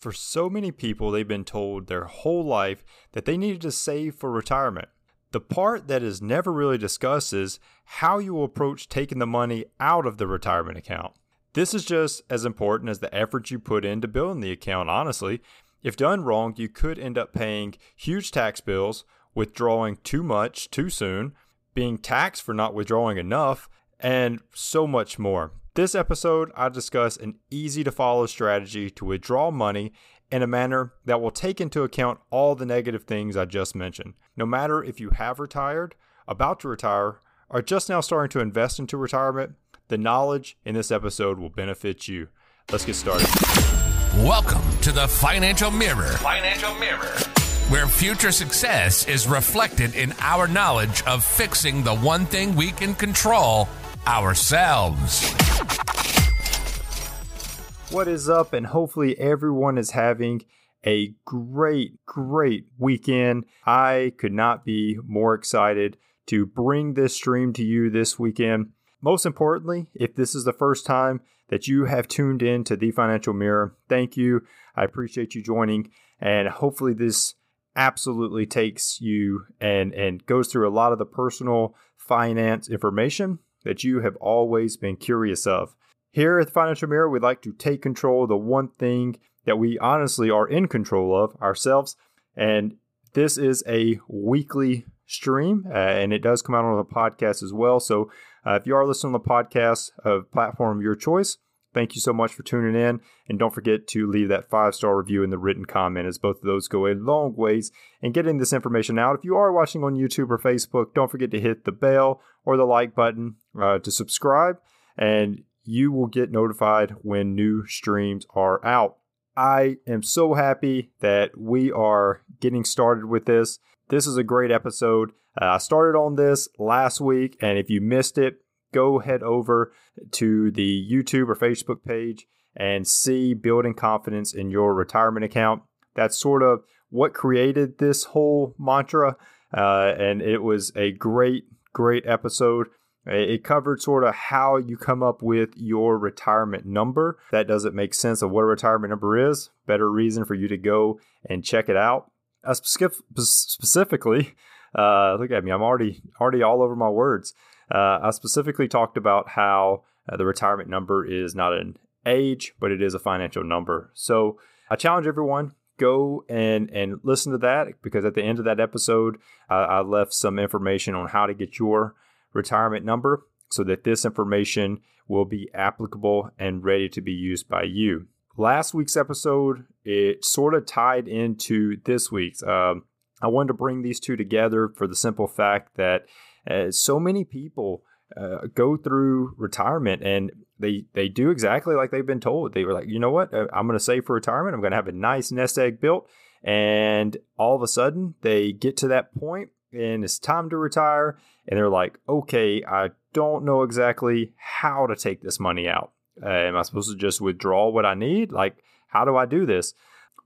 For so many people, they've been told their whole life that they needed to save for retirement. The part that is never really discussed is how you will approach taking the money out of the retirement account. This is just as important as the effort you put into building the account, honestly. If done wrong, you could end up paying huge tax bills, withdrawing too much too soon, being taxed for not withdrawing enough, and so much more. This episode, I discuss an easy to follow strategy to withdraw money in a manner that will take into account all the negative things I just mentioned. No matter if you have retired, about to retire, or just now starting to invest into retirement, the knowledge in this episode will benefit you. Let's get started. Welcome to the Financial Mirror. Financial Mirror. Where future success is reflected in our knowledge of fixing the one thing we can control ourselves. What is up? And hopefully, everyone is having a great, great weekend. I could not be more excited to bring this stream to you this weekend. Most importantly, if this is the first time that you have tuned in to the Financial Mirror, thank you. I appreciate you joining. And hopefully, this absolutely takes you and, and goes through a lot of the personal finance information that you have always been curious of. Here at the Financial Mirror, we'd like to take control of the one thing that we honestly are in control of ourselves. And this is a weekly stream, uh, and it does come out on the podcast as well. So uh, if you are listening on the podcast of platform of your choice, thank you so much for tuning in. And don't forget to leave that five star review in the written comment, as both of those go a long ways in getting this information out. If you are watching on YouTube or Facebook, don't forget to hit the bell or the like button uh, to subscribe, and you will get notified when new streams are out. I am so happy that we are getting started with this. This is a great episode. Uh, I started on this last week, and if you missed it, go head over to the YouTube or Facebook page and see building confidence in your retirement account. That's sort of what created this whole mantra, uh, and it was a great, great episode. It covered sort of how you come up with your retirement number. That doesn't make sense of what a retirement number is. Better reason for you to go and check it out. Uh, specifically, uh, look at me, I'm already already all over my words. Uh, I specifically talked about how uh, the retirement number is not an age, but it is a financial number. So I challenge everyone go and and listen to that because at the end of that episode, I left some information on how to get your retirement number so that this information will be applicable and ready to be used by you. Last week's episode, it sort of tied into this week's. Um, I wanted to bring these two together for the simple fact that uh, so many people uh, go through retirement and they they do exactly like they've been told. They were like, you know what, uh, I'm going to save for retirement. I'm going to have a nice nest egg built, and all of a sudden they get to that point and it's time to retire, and they're like, okay, I don't know exactly how to take this money out. Uh, am I supposed to just withdraw what I need? Like, how do I do this?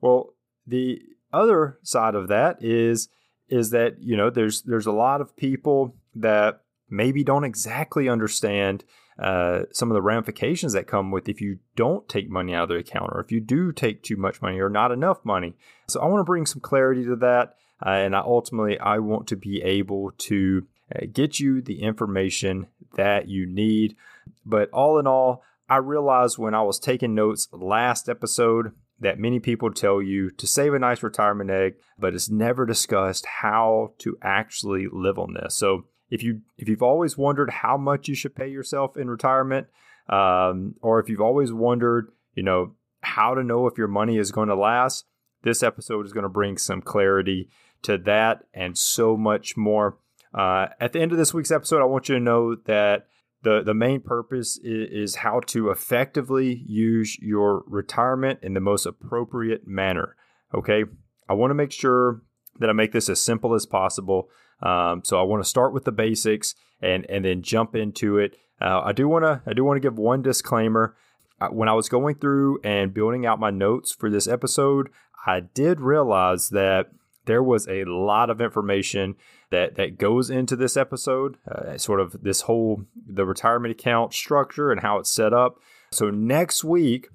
Well, the other side of that is is that you know there's there's a lot of people that maybe don't exactly understand uh, some of the ramifications that come with if you don't take money out of the account or if you do take too much money or not enough money. So I want to bring some clarity to that, uh, and I ultimately I want to be able to uh, get you the information that you need. But all in all, I realized when I was taking notes last episode that many people tell you to save a nice retirement egg, but it's never discussed how to actually live on this. So if you if you've always wondered how much you should pay yourself in retirement, um, or if you've always wondered, you know, how to know if your money is going to last, this episode is going to bring some clarity to that and so much more. Uh, at the end of this week's episode, I want you to know that the the main purpose is, is, how to effectively use your retirement in the most appropriate manner. Okay, I want to make sure that I make this as simple as possible. Um, so I want to start with the basics and and then jump into it. Uh, I do want to I do want to give one disclaimer. Uh, when I was going through and building out my notes for this episode, I did realize that there was a lot of information that that goes into this episode, uh, sort of this whole the retirement account structure and how it's set up. So next week,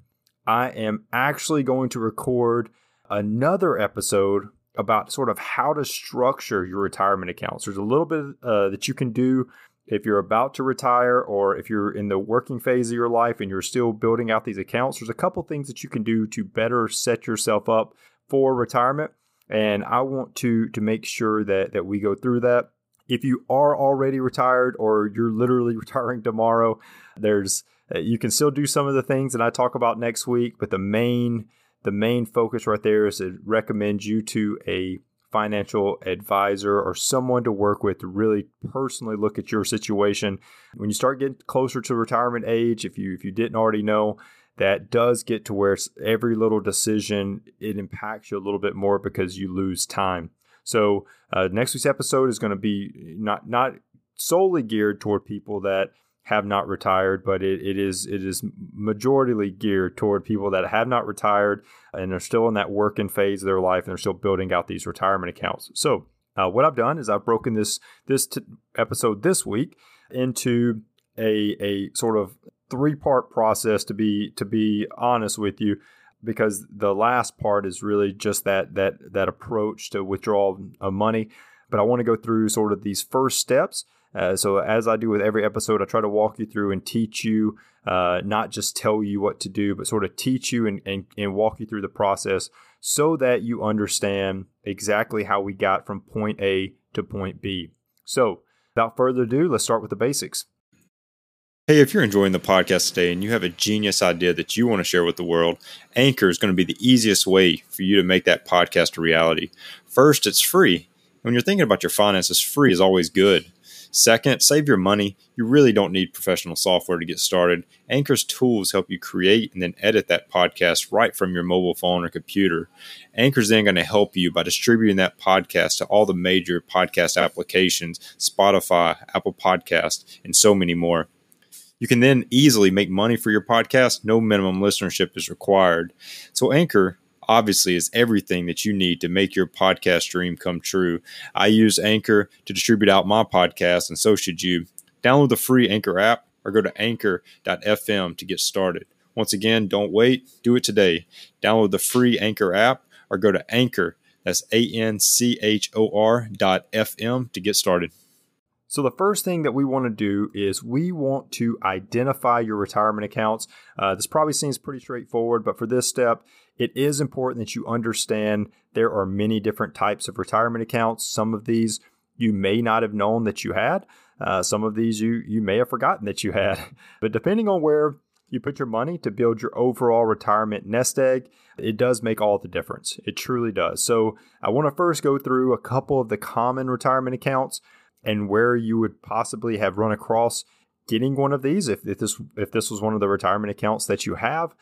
I am actually going to record another episode about sort of how to structure your retirement accounts. There's a little bit uh, that you can do if you're about to retire or if you're in the working phase of your life and you're still building out these accounts. There's a couple things that you can do to better set yourself up for retirement. And I want to to make sure that that we go through that. If you are already retired or you're literally retiring tomorrow, there's uh, you can still do some of the things that I talk about next week, but the main the main focus right there is to recommend you to a financial advisor or someone to work with to really personally look at your situation. When you start getting closer to retirement age, if you if you didn't already know, that does get to where every little decision it impacts you a little bit more because you lose time. So uh, next week's episode is going to be not not solely geared toward people that have not retired, but it, it is it is majorly geared toward people that have not retired and are still in that working phase of their life and they're still building out these retirement accounts. So uh, what I've done is I've broken this this t- episode this week into a a sort of three part process to be to be honest with you because the last part is really just that that that approach to withdrawal of money but I want to go through sort of these first steps uh, so, as I do with every episode, I try to walk you through and teach you, uh, not just tell you what to do, but sort of teach you and, and, and walk you through the process so that you understand exactly how we got from point A to point B. So, without further ado, let's start with the basics. Hey, if you're enjoying the podcast today and you have a genius idea that you want to share with the world, Anchor is going to be the easiest way for you to make that podcast a reality. First, it's free. When you're thinking about your finances, free is always good. Second, save your money. You really don't need professional software to get started. Anchor's tools help you create and then edit that podcast right from your mobile phone or computer. Anchor's then going to help you by distributing that podcast to all the major podcast applications, Spotify, Apple Podcast, and so many more. You can then easily make money for your podcast. No minimum listenership is required. So Anchor obviously is everything that you need to make your podcast dream come true. I use Anchor to distribute out my podcast, and so should you. Download the free Anchor app or go to anchor.fm to get started. Once again, don't wait, do it today. Download the free Anchor app or go to Anchor, that's A N C H O R dot FM to get started. So, the first thing that we want to do is we want to identify your retirement accounts. Uh, this probably seems pretty straightforward, but for this step, it is important that you understand there are many different types of retirement accounts. Some of these you may not have known that you had. Uh, some of these you you may have forgotten that you had. But depending on where you put your money to build your overall retirement nest egg, it does make all the difference. It truly does. So I want to first go through a couple of the common retirement accounts and where you would possibly have run across getting one of these if, if this if this was one of the retirement accounts that you have.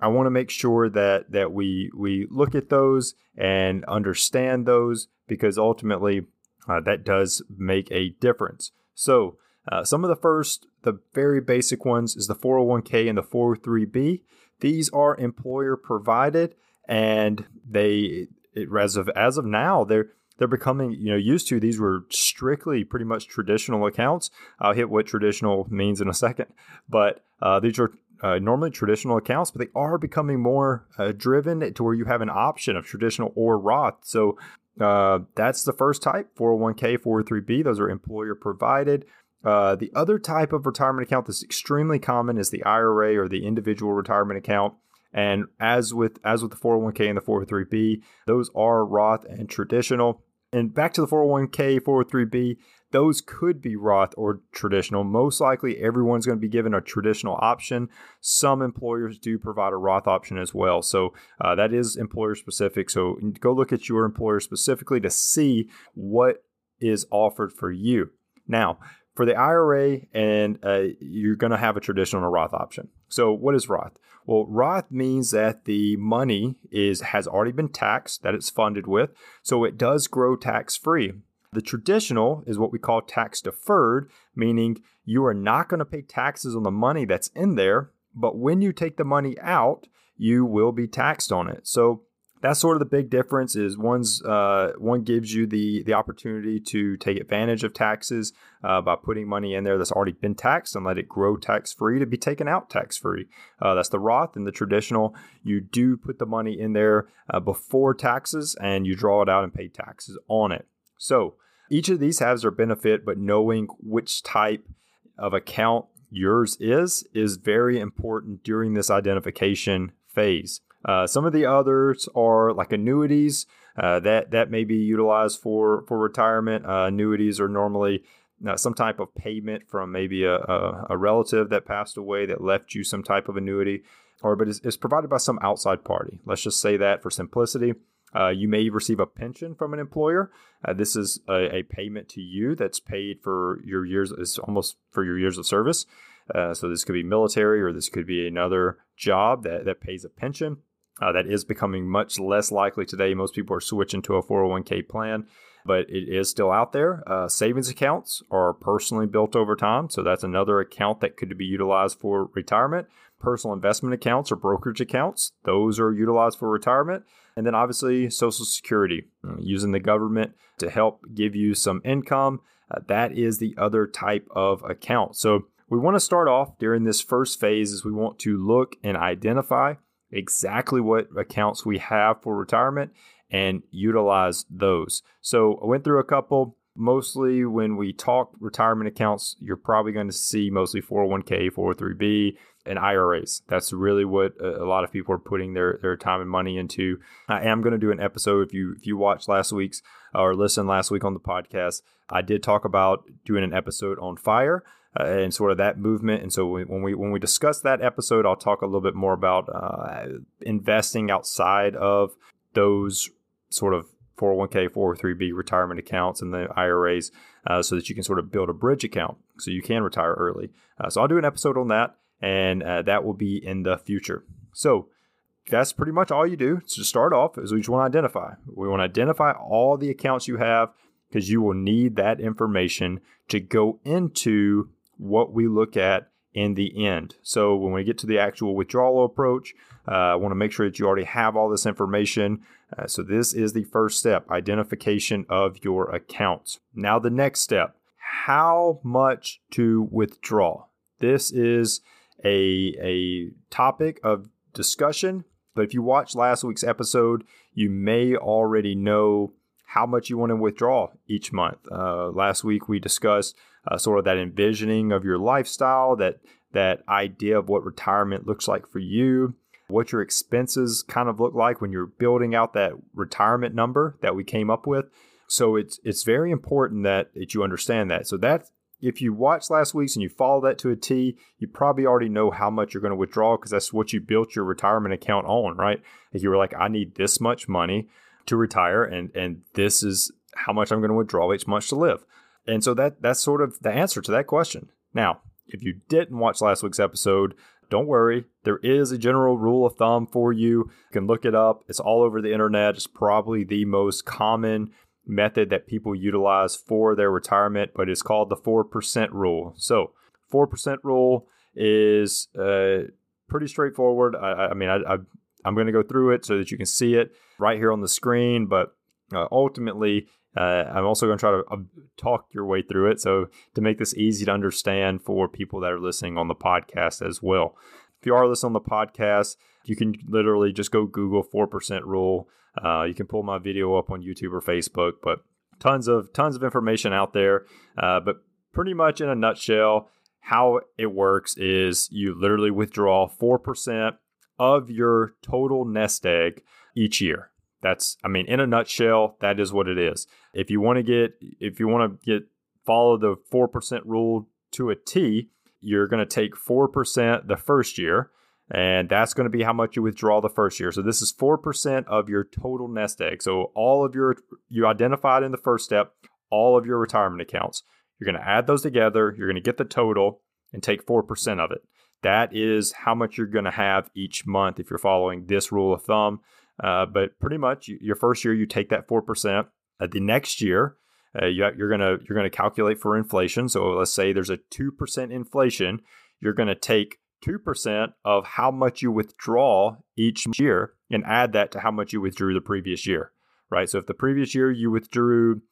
I want to make sure that that we we look at those and understand those because ultimately uh, that does make a difference. So uh, some of the first the very basic ones is the 401k and the 403b these are employer provided and they it, as of as of now they're they're becoming you know used to these were strictly pretty much traditional accounts. I'll hit what traditional means in a second. But uh, these are uh, normally traditional accounts but they are becoming more uh, driven to where you have an option of traditional or roth. So uh, that's the first type 401k 403b those are employer provided. Uh, the other type of retirement account that's extremely common is the ira or the individual retirement account. And as with as with the 401k and the 403b, those are Roth and traditional. And back to the 401k, 403b, those could be Roth or traditional. Most likely, everyone's going to be given a traditional option. Some employers do provide a Roth option as well. So uh, that is employer specific. So go look at your employer specifically to see what is offered for you. Now, for the IRA, and uh, you're going to have a traditional Roth option. So, what is Roth? Well, Roth means that the money is has already been taxed that it's funded with, so it does grow tax free. The traditional is what we call tax deferred, meaning you are not going to pay taxes on the money that's in there, but when you take the money out, you will be taxed on it. So that's sort of the big difference is one's uh, one gives you the the opportunity to take advantage of taxes uh, by putting money in there that's already been taxed and let it grow tax free to be taken out tax free. Uh, that's the Roth and the traditional. You do put the money in there uh, before taxes and you draw it out and pay taxes on it. So each of these has their benefit, but knowing which type of account yours is is very important during this identification phase. Uh, some of the others are like annuities uh, that that may be utilized for for retirement. Uh, annuities are normally uh, some type of payment from maybe a, a, a, relative that passed away that left you some type of annuity, or but it's, it's provided by some outside party. Let's just say that for simplicity. Uh, you may receive a pension from an employer. Uh, this is a, a, payment to you that's paid for your years. It's almost for your years of service. So this could be military, or this could be another job that, that pays a pension. Uh, that is becoming much less likely today. Most people are switching to a 401k plan, but it is still out there. Uh, savings accounts are personally built over time. So that's another account that could be utilized for retirement. Personal investment accounts or brokerage accounts, those are utilized for retirement. And then obviously, Social Security, uh, using the government to help give you some income. Uh, that is the other type of account. So we want to start off during this first phase is we want to look and identify exactly what accounts we have for retirement and utilize those. So I went through a couple. Mostly when we talk retirement accounts, you're probably going to see mostly 401k, 403b, and IRAs. That's really what a lot of people are putting their, their time and money into. I am going to do an episode if you if you watched last week's or listened last week on the podcast. I did talk about doing an episode on fire uh, and sort of that movement. And so when we when we discuss that episode, I'll talk a little bit more about uh, investing outside of those sort of 401k, 403b retirement accounts and the IRAs, uh, so that you can sort of build a bridge account so you can retire early. Uh, so I'll do an episode on that, and uh, that will be in the future. So that's pretty much all you do. To start off, is we just want to identify. We want to identify all the accounts you have because you will need that information to go into what we look at in the end. So when we get to the actual withdrawal approach, uh, I want to make sure that you already have all this information. Uh, so this is the first step, identification of your accounts. Now the next step, how much to withdraw. This is a, a topic of discussion, but if you watched last week's episode, you may already know how much you want to withdraw each month. Uh, last week we discussed uh, sort of that envisioning of your lifestyle, that that idea of what retirement looks like for you, what your expenses kind of look like when you're building out that retirement number that we came up with. So it's it's very important that that you understand that. So that if you watched last week's and you follow that to a T, you probably already know how much you're going to withdraw because that's what you built your retirement account on, right? If you were like, I need this much money to retire, and and this is how much I'm going to withdraw each month to live. And so that that's sort of the answer to that question. Now, if you didn't watch last week's episode, don't worry. There is a general rule of thumb for you. You can look it up. It's all over the internet. It's probably the most common method that people utilize for their retirement, but it's called the 4% rule. So, 4% rule is uh, pretty straightforward. I, I mean, I, I, I'm going to go through it so that you can see it right here on the screen, but uh, ultimately, uh, I'm also going to try to uh, talk your way through it. So, to make this easy to understand for people that are listening on the podcast as well. If you are listening on the podcast, you can literally just go Google 4% rule. Uh, you can pull my video up on YouTube or Facebook, but tons of tons of information out there. Uh, but pretty much in a nutshell, how it works is you literally withdraw 4% of your total nest egg each year. That's, I mean, in a nutshell, that is what it is. If you want to get, if you want to get, follow the 4% rule to a T, you're going to take 4% the first year, and that's going to be how much you withdraw the first year. So this is 4% of your total nest egg. So all of your, you identified in the first step, all of your retirement accounts. You're going to add those together, you're going to get the total and take 4% of it. That is how much you're going to have each month if you're following this rule of thumb. Uh, but pretty much your first year, you take that 4%. Uh, the next year, uh, you, are gonna you're gonna calculate for inflation. So let's say there's a two percent inflation. You're gonna take two percent of how much you withdraw each year and add that to how much you withdrew the previous year, right? So if the previous year you withdrew,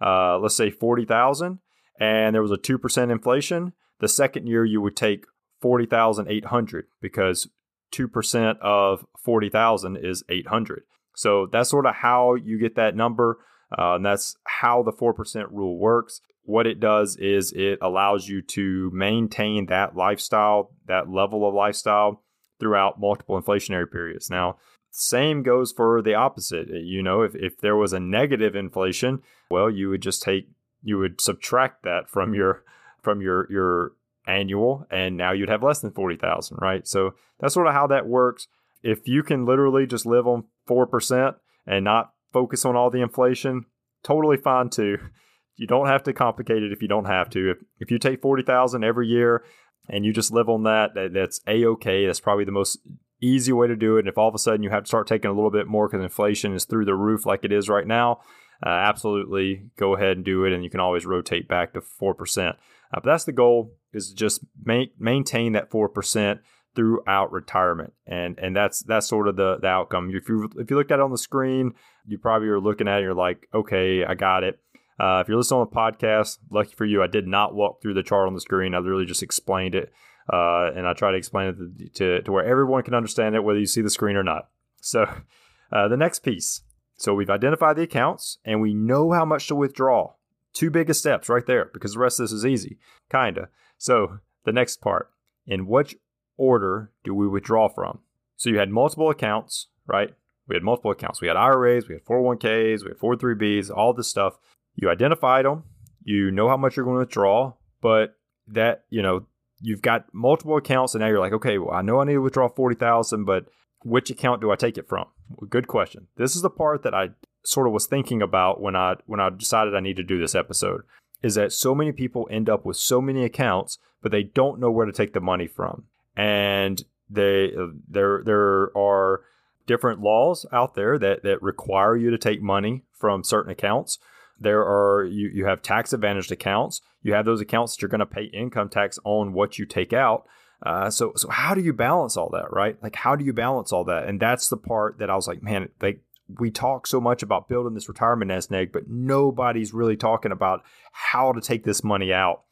uh, let's say 40,000 and there was a 2% inflation, the second year you would take 40,800 because 2% of 40,000 is 800. So that's sort of how you get that number. Uh, and that's how the 4% rule works. What it does is it allows you to maintain that lifestyle, that level of lifestyle throughout multiple inflationary periods. Now, same goes for the opposite. You know, if, if there was a negative inflation, well, you would just take, you would subtract that from your, from your, your annual and now you'd have less than 40,000, right? So that's sort of how that works. If you can literally just live on 4% and not focus on all the inflation, totally fine too. You don't have to complicate it if you don't have to. If, if you take 40,000 every year and you just live on that, that that's a-okay. That's probably the most easy way to do it. And if all of a sudden you have to start taking a little bit more because inflation is through the roof like it is right now, uh, absolutely go ahead and do it. And you can always rotate back to 4%. Uh, but that's the goal is just ma- maintain that 4% throughout retirement. And and that's that's sort of the, the outcome. If you if you look at it on the screen, you probably are looking at it, you're like, okay, I got it. Uh, if you're listening on the podcast, lucky for you, I did not walk through the chart on the screen. I literally just explained it. Uh, and I try to explain it to, to, to, where everyone can understand it, whether you see the screen or not. So, uh, the next piece. So, we've identified the accounts and we know how much to withdraw. Two biggest steps right there because the rest of this is easy, kind of. So, the next part in which order do we withdraw from? So you had multiple accounts, right? We had multiple accounts. We had IRAs, we had 401ks, we had 403bs, all this stuff. You identified them, you know how much you're going to withdraw, but that, you know, you've got multiple accounts and now you're like, okay, well, I know I need to withdraw 40,000, but which account do I take it from? Good question. This is the part that I sort of was thinking about when I when I decided I need to do this episode is that so many people end up with so many accounts but they don't know where to take the money from and they there there are different laws out there that that require you to take money from certain accounts. There are you you have tax advantaged accounts. You have those accounts that you're going to pay income tax on what you take out. Uh, so so how do you balance all that, right? Like how do you balance all that? And that's the part that I was like, man, like we talk so much about building this retirement nest egg, but nobody's really talking about how to take this money out.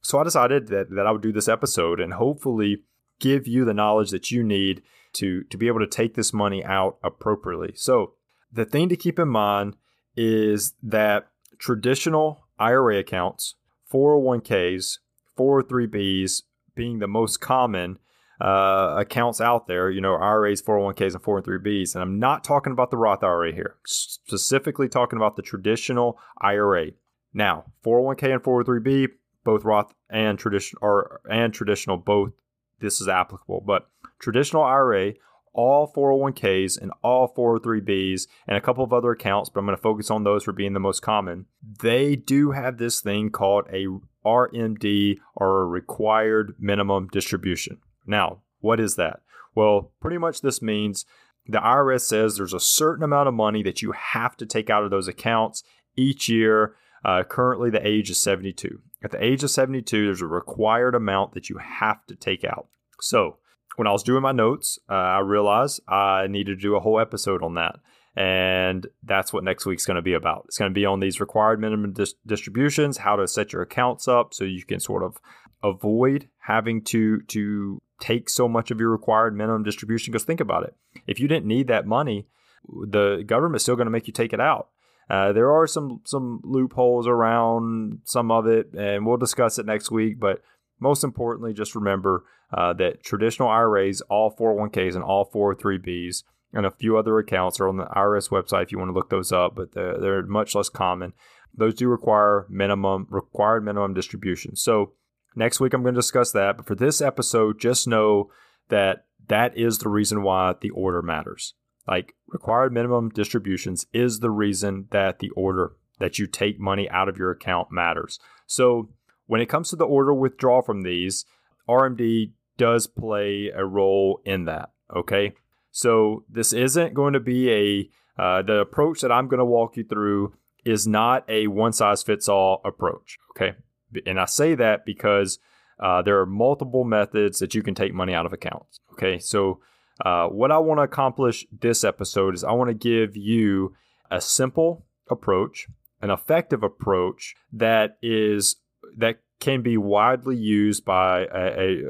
So I decided that that I would do this episode and hopefully give you the knowledge that you need to to be able to take this money out appropriately. So, the thing to keep in mind is that traditional IRA accounts, 401ks, 403bs being the most common uh, accounts out there, you know, IRAs, 401ks, and 403bs. And I'm not talking about the Roth IRA here, specifically talking about the traditional IRA. Now, 401k and 403b, both Roth and traditional or and traditional both this is applicable. But traditional IRA, all 401ks and all 403bs and a couple of other accounts, but I'm going to focus on those for being the most common. They do have this thing called a RMD or a required minimum distribution. Now, what is that? Well, pretty much this means the IRS says there's a certain amount of money that you have to take out of those accounts each year. Uh, currently, the age is 72. At the age of 72, there's a required amount that you have to take out. So, when I was doing my notes, uh, I realized I needed to do a whole episode on that. And that's what next week's going to be about. It's going to be on these required minimum dis- distributions, how to set your accounts up so you can sort of avoid having to to take so much of your required minimum distribution. Because think about it, if you didn't need that money, the government's still going to make you take it out. Uh, there are some some loopholes around some of it, and we'll discuss it next week. But most importantly, just remember uh, that traditional IRAs, all 401ks, and all 403bs, and a few other accounts are on the IRS website if you want to look those up, but they're, they're much less common. Those do require minimum required minimum distribution. So next week I'm going to discuss that. But for this episode, just know that that is the reason why the order matters like required minimum distributions is the reason that the order that you take money out of your account matters. So when it comes to the order withdrawal from these, RMD does play a role in that. Okay. So this isn't going to be a, uh, the approach that I'm going to walk you through is not a one size fits all approach. Okay. And I say that because uh, there are multiple methods that you can take money out of accounts. Okay. So uh, what I want to accomplish this episode is I want to give you a simple approach, an effective approach that is that can be widely used by a,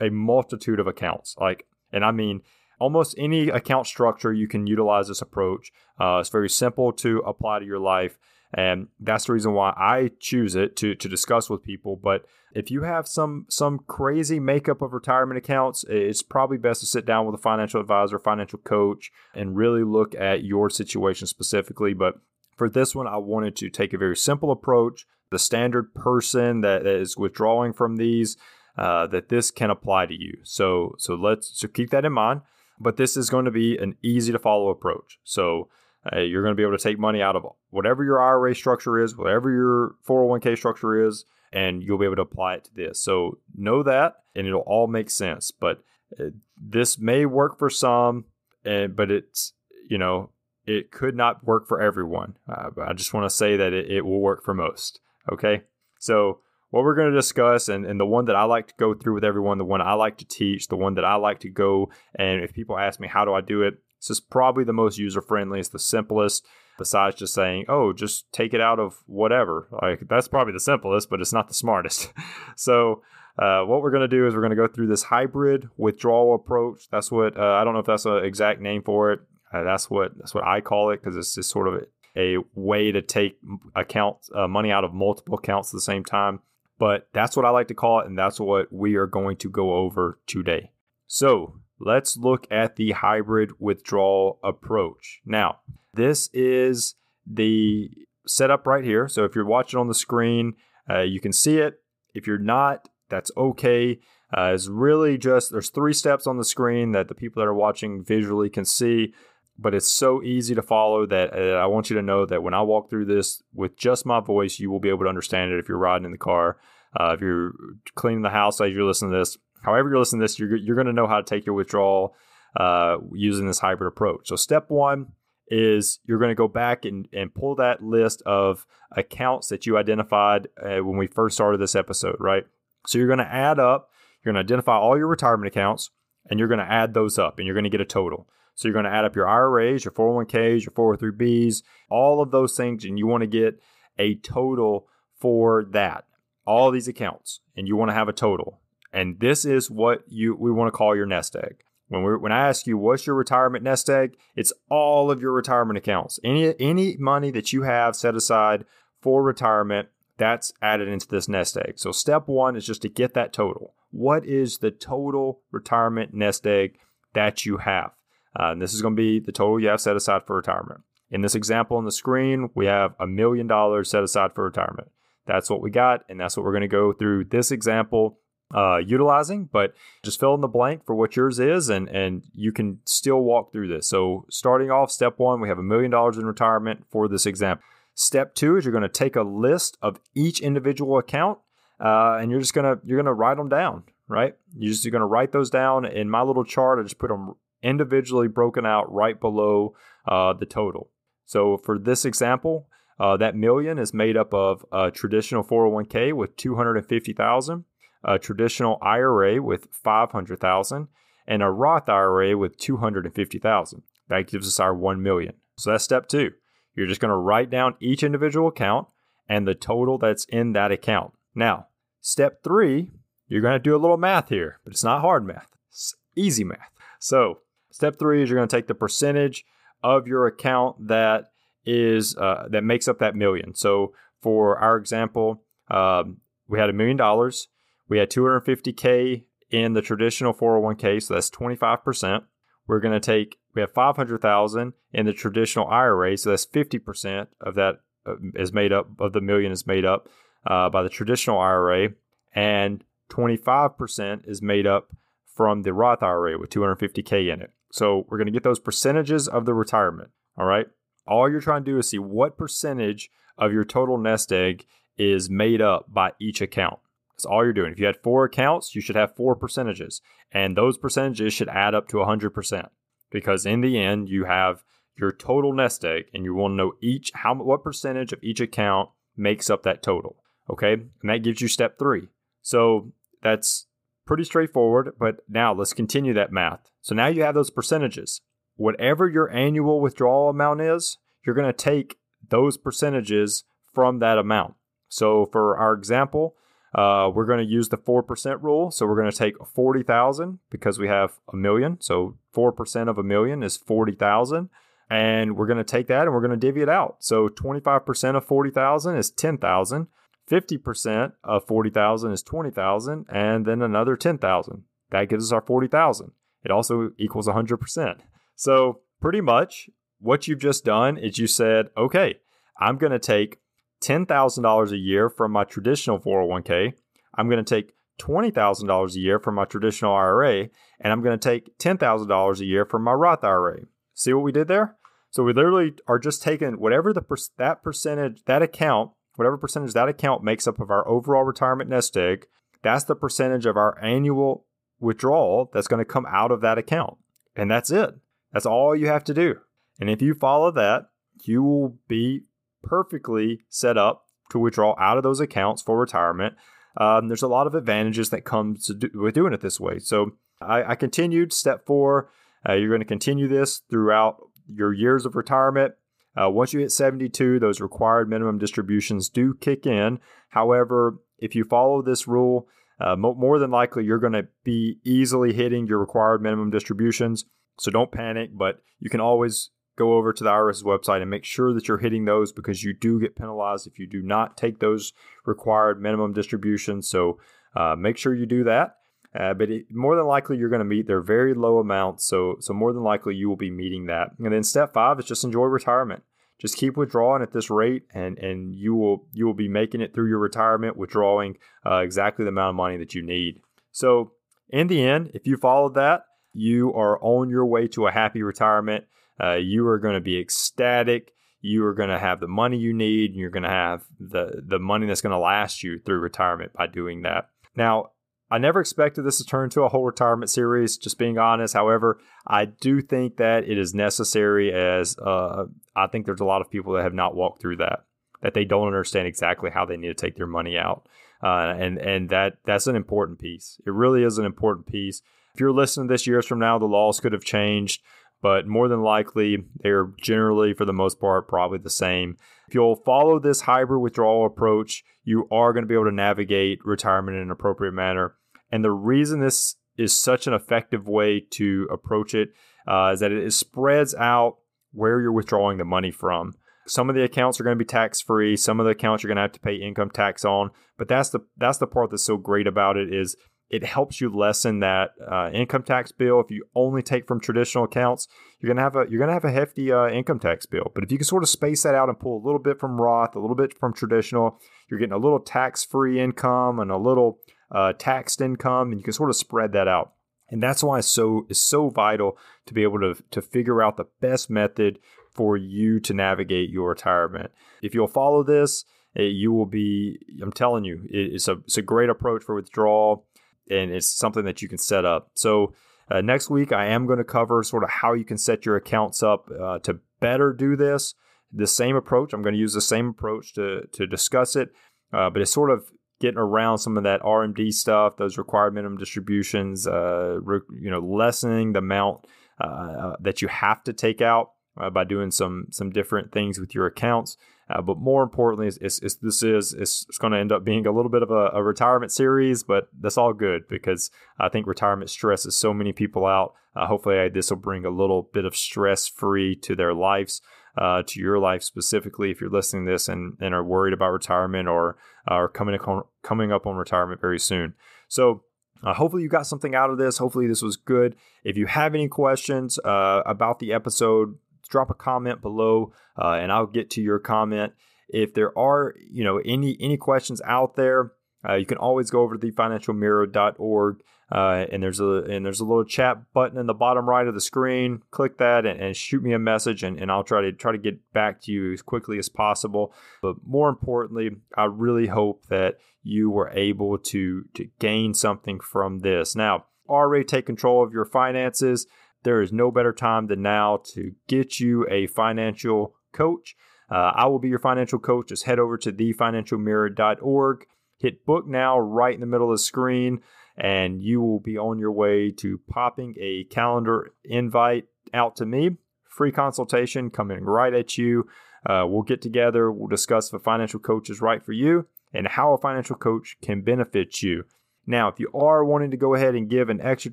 a, a multitude of accounts. Like, and I mean, almost any account structure you can utilize this approach. Uh, it's very simple to apply to your life. And that's the reason why I choose it to, to discuss with people. But if you have some some crazy makeup of retirement accounts, it's probably best to sit down with a financial advisor, financial coach, and really look at your situation specifically. But for this one, I wanted to take a very simple approach. The standard person that is withdrawing from these, uh, that this can apply to you. So so let's so keep that in mind. But this is going to be an easy to follow approach. So uh, you're going to be able to take money out of whatever your IRA structure is, whatever your 401k structure is, and you'll be able to apply it to this. So know that, and it'll all make sense. But uh, this may work for some, and but it's you know it could not work for everyone. Uh, I just want to say that it, it will work for most. Okay, so what we're going to discuss and, and the one that I like to go through with everyone, the one I like to teach, the one that I like to go and if people ask me how do I do it, this is probably the most user friendly. It's the simplest. Besides just saying, "Oh, just take it out of whatever," like that's probably the simplest, but it's not the smartest. so, uh, what we're going to do is we're going to go through this hybrid withdrawal approach. That's what uh, I don't know if that's an exact name for it. Uh, that's what that's what I call it because it's just sort of a, way to take account uh, money out of multiple accounts at the same time. But that's what I like to call it, and that's what we are going to go over today. So, let's look at the hybrid withdrawal approach. Now, this is the setup right here. So if you're watching on the screen, uh, you can see it. If you're not, that's okay. Uh, it's really just there's three steps on the screen that the people that are watching visually can see, but it's so easy to follow that uh, I want you to know that when I walk through this with just my voice, you will be able to understand it if you're riding in the car. Uh, if you're cleaning the house as you're listening to this, however you're listening to this, you're, you're going to know how to take your withdrawal uh, using this hybrid approach. So, step one is you're going to go back and, and pull that list of accounts that you identified uh, when we first started this episode, right? So, you're going to add up, you're going to identify all your retirement accounts, and you're going to add those up, and you're going to get a total. So, you're going to add up your IRAs, your 401ks, your 403bs, all of those things, and you want to get a total for that, all these accounts, and you want to have a total. And this is what you we want to call your nest egg. When we when I ask you what's your retirement nest egg, it's all of your retirement accounts. Any any money that you have set aside for retirement, that's added into this nest egg. So step 1 is just to get that total. What is the total retirement nest egg that you have? Uh, and this is going to be the total you have set aside for retirement. In this example on the screen, we have a million dollars set aside for retirement. That's what we got, and that's what we're going to go through this example uh, utilizing, but just fill in the blank for what yours is, and and you can still walk through this. So starting off, step one, we have a million dollars in retirement for this example. Step two is you're going to take a list of each individual account, uh, and you're just gonna you're gonna write them down, right? You're just you're gonna write those down in my little chart. I just put them individually broken out right below uh, the total. So for this example, uh, that million is made up of a traditional 401k with 250,000 a traditional IRA with 500,000 and a Roth IRA with 250,000. That gives us our 1 million. So that's step 2. You're just going to write down each individual account and the total that's in that account. Now, step 3, you're going to do a little math here, but it's not hard math. It's easy math. So, step 3 is you're going to take the percentage of your account that is uh, that makes up that million. So, for our example, um, we had a million dollars we had 250K in the traditional 401k, so that's 25%. We're going to take, we have 500,000 in the traditional IRA, so that's 50% of that uh, made up, of the million is made up uh, by the traditional IRA, and 25% is made up from the Roth IRA with 250K in it. So we're going to get those percentages of the retirement. All right. All you're trying to do is see what percentage of your total nest egg is made up by each account. That's all you're doing. If you had four accounts, you should have four percentages. And those percentages should add up to 100% because in the end, you have your total nest egg and you want to know each how what percentage of each account makes up that total. Okay. And that gives you step three. So that's pretty straightforward, but now let's continue that math. So now you have those percentages. Whatever your annual withdrawal amount is, you're going to take those percentages from that amount. So for our example, uh, we're going to use the 4% rule. So we're going to take 40,000 because we have a million. So 4% of a million is 40,000. And we're going to take that and we're going to divvy it out. So 25% of 40,000 is 10,000. 50% of 40,000 is 20,000. And then another 10,000. That gives us our 40,000. It also equals 100%. So pretty much what you've just done is you said, okay, I'm going to take $10,000 a year from my traditional 401k. I'm going to take $20,000 a year from my traditional IRA, and I'm going to take $10,000 a year from my Roth IRA. See what we did there? So we literally are just taking whatever the that percentage, that account, whatever percentage that account makes up of our overall retirement nest egg, that's the percentage of our annual withdrawal that's going to come out of that account. And that's it. That's all you have to do. And if you follow that, you will be perfectly set up to withdraw out of those accounts for retirement. Um, there's a lot of advantages that comes do, with doing it this way. So I, I continued step four. Uh, you're going to continue this throughout your years of retirement. Uh, once you hit 72, those required minimum distributions do kick in. However, if you follow this rule, uh, mo- more than likely you're going to be easily hitting your required minimum distributions. So don't panic, but you can always go over to the IRS website and make sure that you're hitting those because you do get penalized if you do not take those required minimum distributions. So uh, make sure you do that. Uh, but it, more than likely, you're going to meet their very low amounts. So, so more than likely, you will be meeting that. And then step five is just enjoy retirement. Just keep withdrawing at this rate, and and you will you will be making it through your retirement, withdrawing uh, exactly the amount of money that you need. So, in the end, if you followed that, you are on your way to a happy retirement. Uh, you are going to be ecstatic. You are going to have the money you need. And you're going to have the the money that's going to last you through retirement by doing that. Now, I never expected this to turn into a whole retirement series, just being honest. However, I do think that it is necessary as uh, I think there's a lot of people that have not walked through that, that they don't understand exactly how they need to take their money out. Uh, and and that that's an important piece. It really is an important piece. If you're listening to this years from now, the laws could have changed but more than likely, they're generally, for the most part, probably the same. If you'll follow this hybrid withdrawal approach, you are going to be able to navigate retirement in an appropriate manner. And the reason this is such an effective way to approach it uh, is that it spreads out where you're withdrawing the money from. Some of the accounts are going to be tax free. Some of the accounts you're going to have to pay income tax on. But that's the that's the part that's so great about it is it helps you lessen that uh, income tax bill. If you only take from traditional accounts, you're gonna have a you're gonna have a hefty uh, income tax bill. But if you can sort of space that out and pull a little bit from Roth, a little bit from traditional, you're getting a little tax free income and a little uh, taxed income, and you can sort of spread that out. And that's why it's so it's so vital to be able to to figure out the best method for you to navigate your retirement. If you'll follow this, eh, you will be. I'm telling you, it's a it's a great approach for withdrawal and it's something that you can set up. So uh, next week, I am going to cover sort of how you can set your accounts up uh, to better do this. The same approach. I'm going to use the same approach to to discuss it, uh, but it's sort of getting around some of that RMD stuff, those required minimum distributions, uh, re- you know, lessening the amount uh, uh, that you have to take out by doing some some different things with your accounts. Uh, but more importantly, is, is this is it's, it's going to end up being a little bit of a, a, retirement series, but that's all good because I think retirement stresses so many people out. Uh, hopefully, this will bring a little bit of stress free to their lives, uh, to your life specifically. If you're listening to this and, and are worried about retirement or are coming coming up on retirement very soon, so. Uh, hopefully, you got something out of this. Hopefully, this was good. If you have any questions uh, about the episode, drop a comment below uh, and I'll get to your comment. If there are, you know, any any questions out there, uh, you can always go over to thefinancialmirror.org uh, and there's a and there's a little chat button in the bottom right of the screen. Click that and, and shoot me a message, and, and I'll try to try to get back to you as quickly as possible. But more importantly, I really hope that you were able to to gain something from this. Now, already take control of your finances. There is no better time than now to get you a financial coach. Uh, I will be your financial coach. Just head over to thefinancialmirror.org, hit book now right in the middle of the screen, and you will be on your way to popping a calendar invite out to me. Free consultation coming right at you. Uh, we'll get together, we'll discuss if a financial coach is right for you and how a financial coach can benefit you. Now, if you are wanting to go ahead and give an extra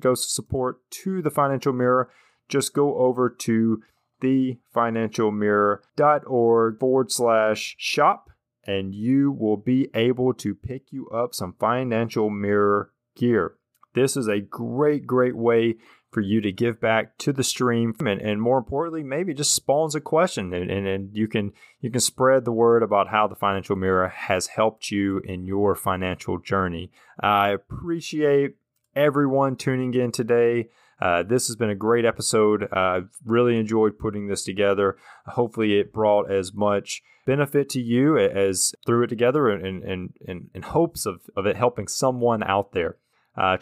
dose of support to the Financial Mirror, just go over to thefinancialmirror.org forward slash shop and you will be able to pick you up some Financial Mirror gear. This is a great, great way for you to give back to the stream and, and more importantly maybe just spawns a question and, and, and you can you can spread the word about how the financial mirror has helped you in your financial journey i appreciate everyone tuning in today uh, this has been a great episode. I've really enjoyed putting this together. Hopefully, it brought as much benefit to you as threw it together in, in, in, in hopes of, of it helping someone out there. Uh,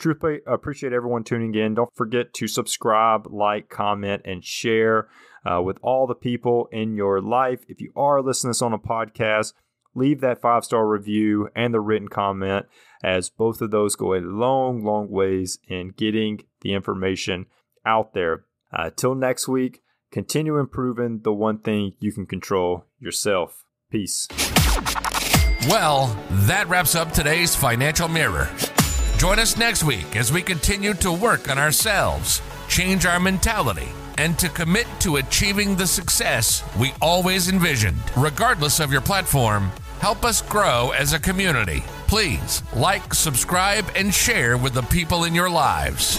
appreciate everyone tuning in. Don't forget to subscribe, like, comment, and share uh, with all the people in your life. If you are listening to this on a podcast, leave that five star review and the written comment, as both of those go a long, long ways in getting the information out there. Uh, till next week, continue improving the one thing you can control yourself. Peace. Well, that wraps up today's Financial Mirror. Join us next week as we continue to work on ourselves, change our mentality, and to commit to achieving the success we always envisioned. Regardless of your platform, help us grow as a community. Please like, subscribe, and share with the people in your lives.